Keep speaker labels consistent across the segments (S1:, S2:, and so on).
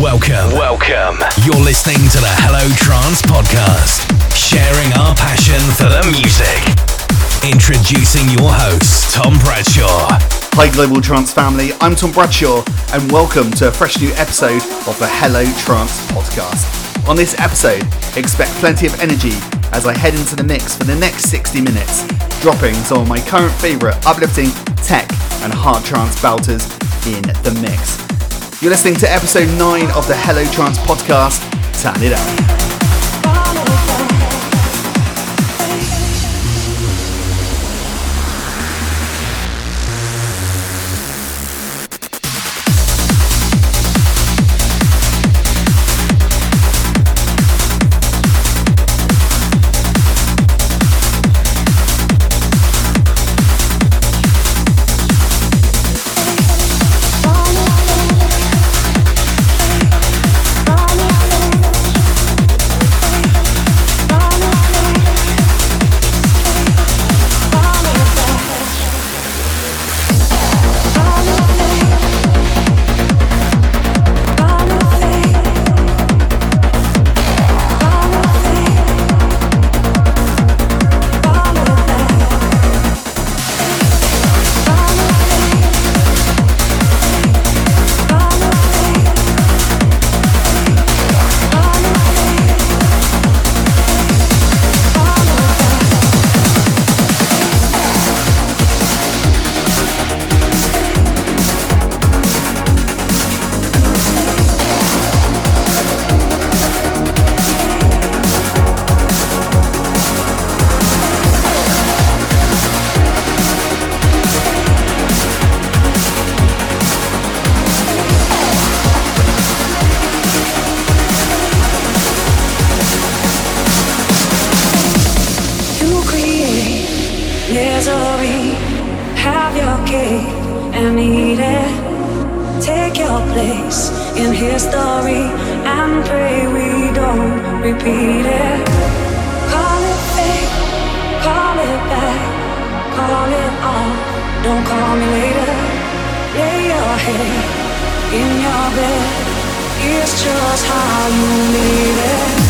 S1: Welcome. Welcome. You're listening to the Hello Trance podcast, sharing our passion for the music. Introducing your host, Tom Bradshaw.
S2: Hi, Global Trance family. I'm Tom Bradshaw, and welcome to a fresh new episode of the Hello Trance podcast. On this episode, expect plenty of energy as I head into the mix for the next 60 minutes, dropping some of my current favourite uplifting tech and hard trance belters in the mix. You're listening to episode 9 of the Hello Trance podcast. Turn it up.
S3: place in history and pray we don't repeat it. Call it fake, call it back, call it off. Don't call me later. Lay your head in your bed. It's just how you need it.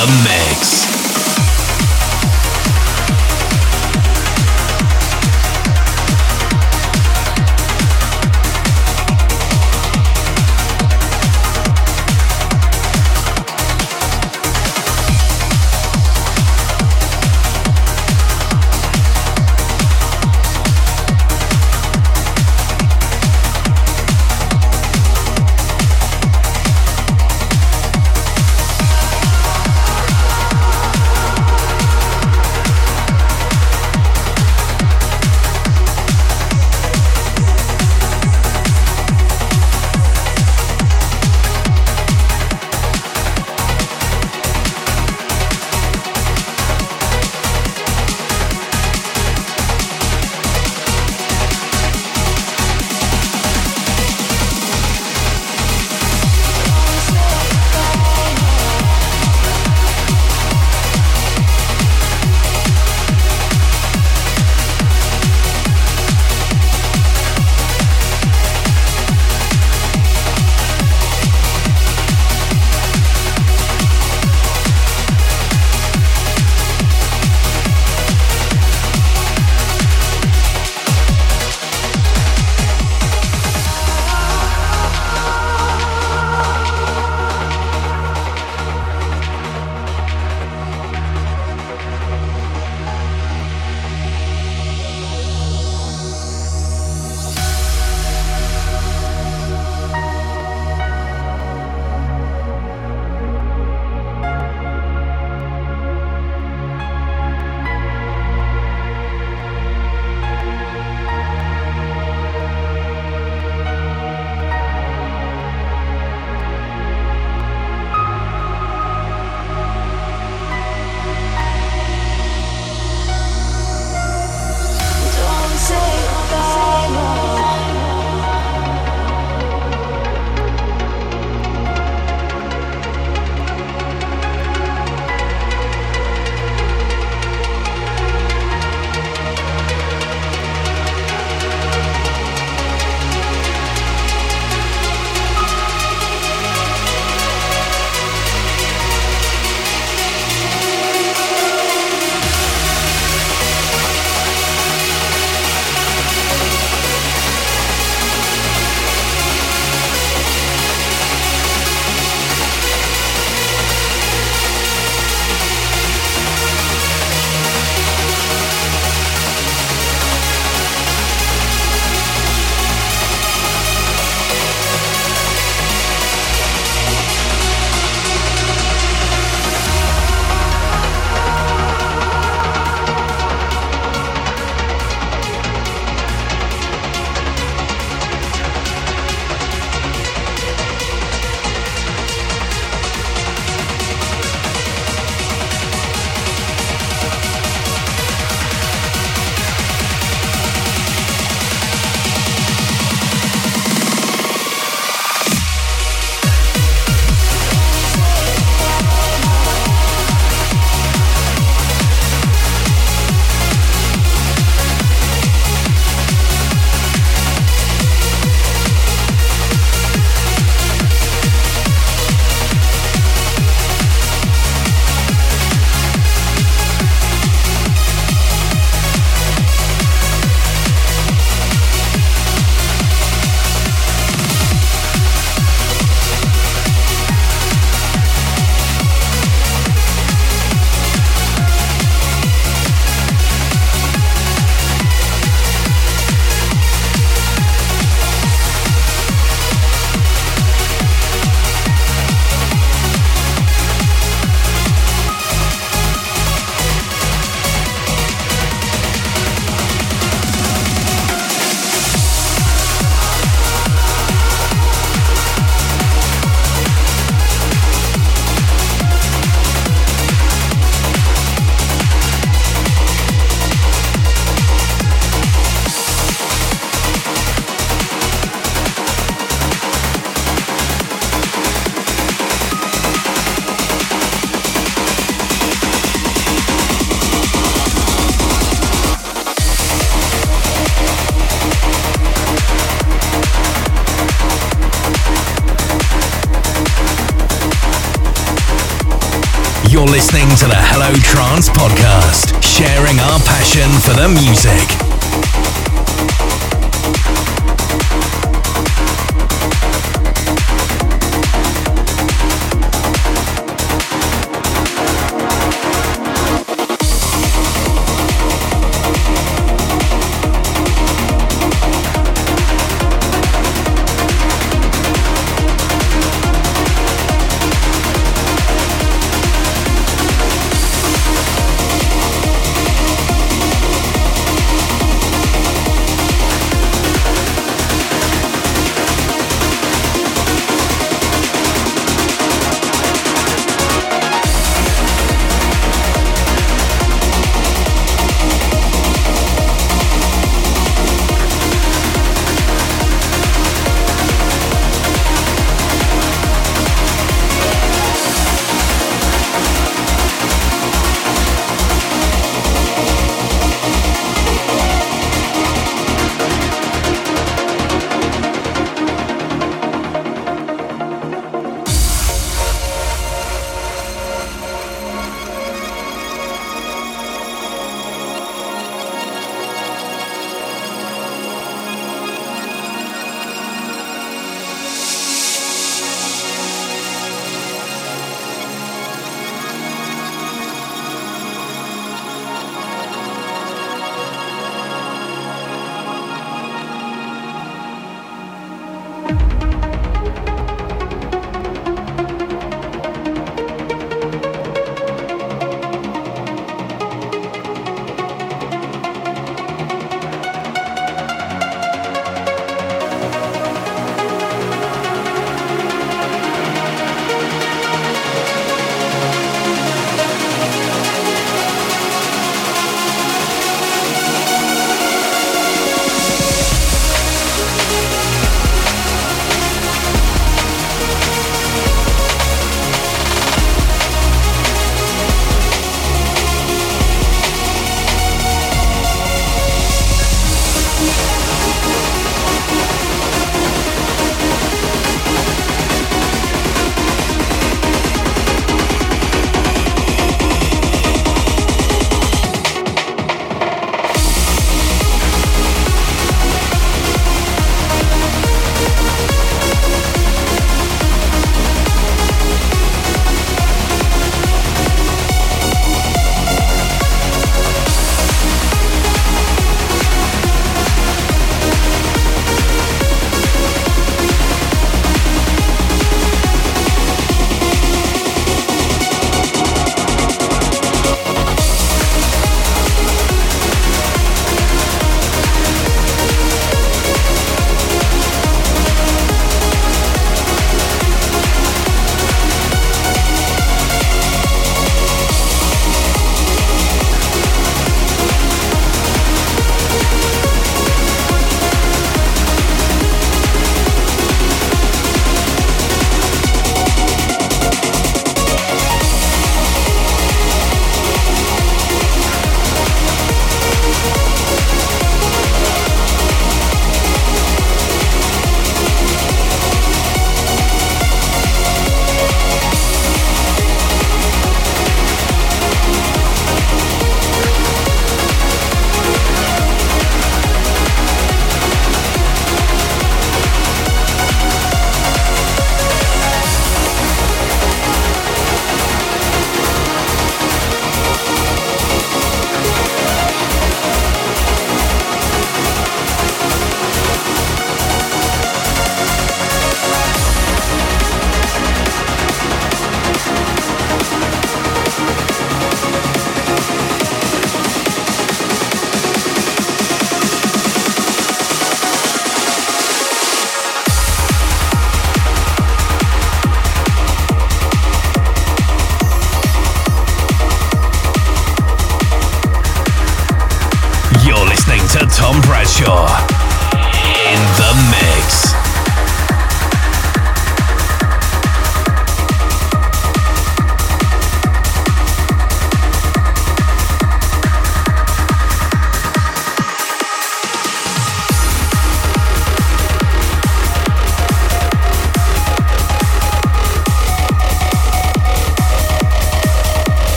S1: The mix.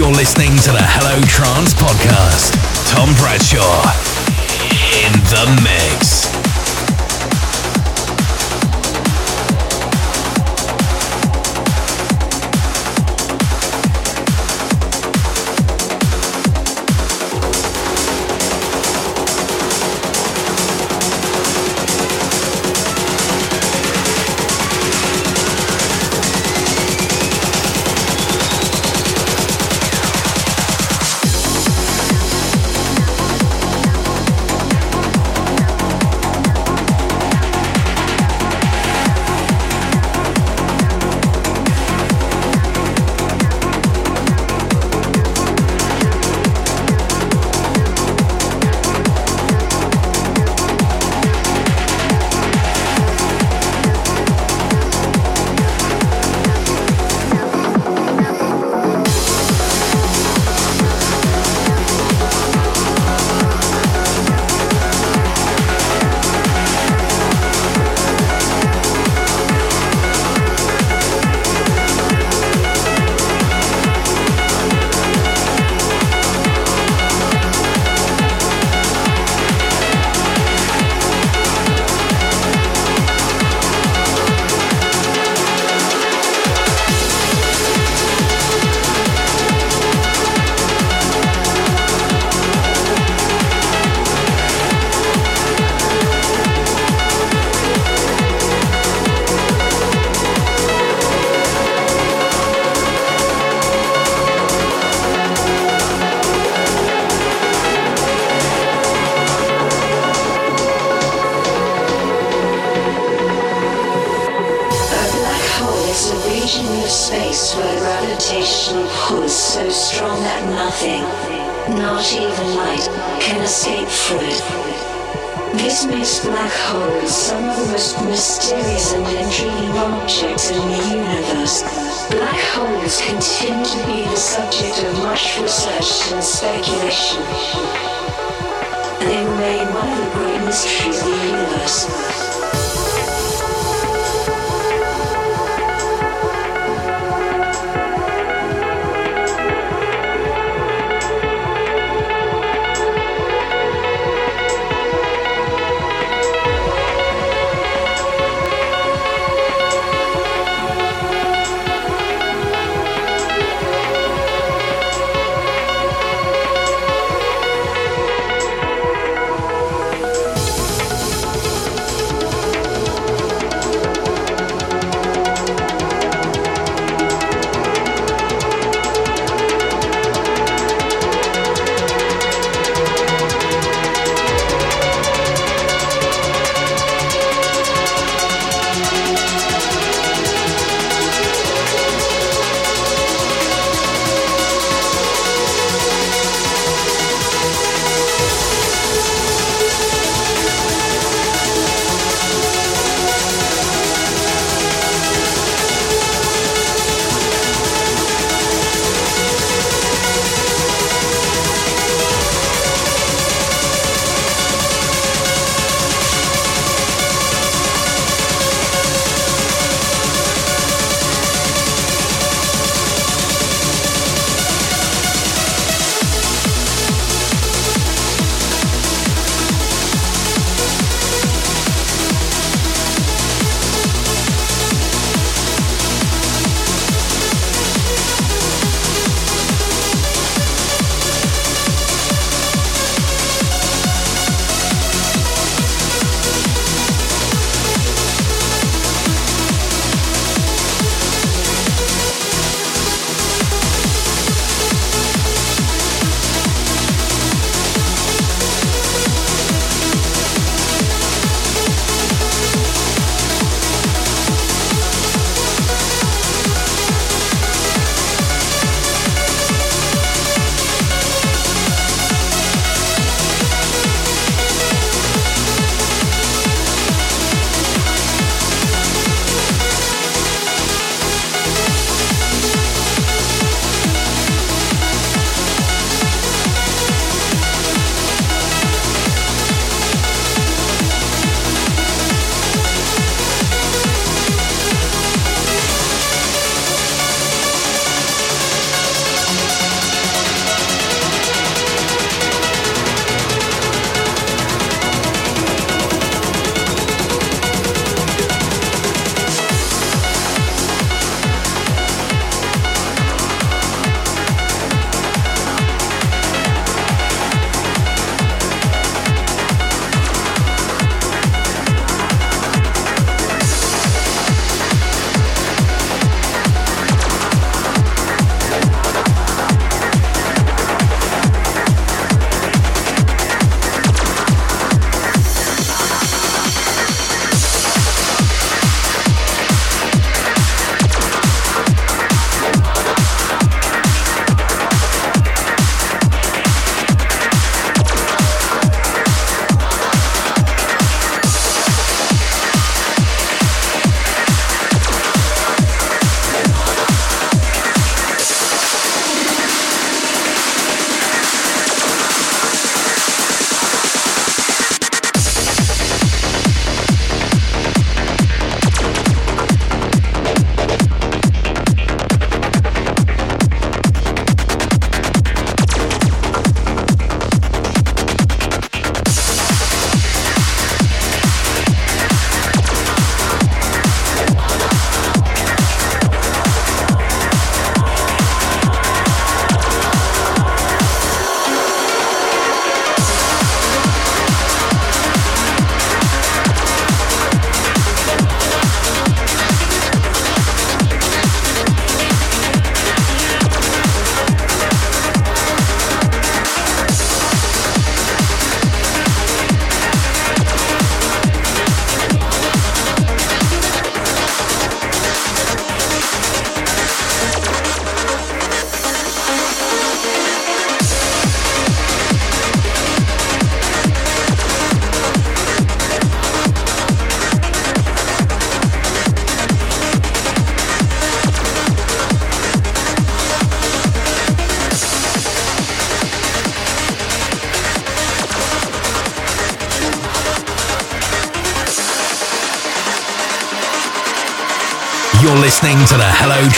S1: You're listening to the Hello Trance podcast. Tom Bradshaw in the mix.
S3: The most mysterious and intriguing objects in the universe. Black holes continue to be the subject of much research and speculation. They remain one of the great mysteries of the universe.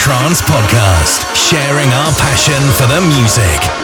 S1: Trance podcast, sharing our passion for the music.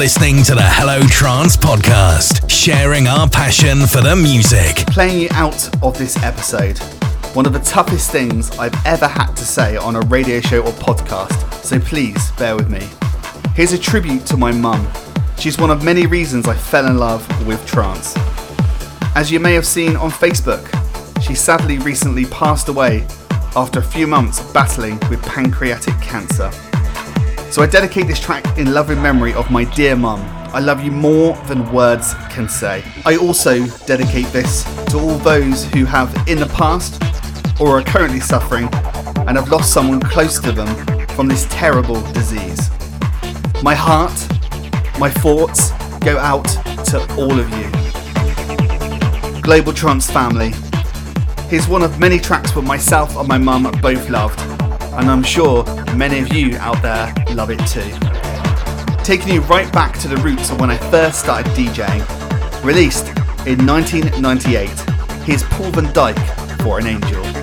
S1: Listening to the Hello Trance podcast, sharing our passion for the music.
S2: Playing you out of this episode, one of the toughest things I've ever had to say on a radio show or podcast, so please bear with me. Here's a tribute to my mum. She's one of many reasons I fell in love with trance. As you may have seen on Facebook, she sadly recently passed away after a few months battling with pancreatic cancer. So I dedicate this track in loving memory of my dear mum. I love you more than words can say. I also dedicate this to all those who have in the past or are currently suffering and have lost someone close to them from this terrible disease. My heart, my thoughts go out to all of you. Global Trance family. Here's one of many tracks that myself and my mum both loved and I'm sure many of you out there love it too. Taking you right back to the roots of when I first started DJing, released in 1998, here's Paul van Dyk for an Angel.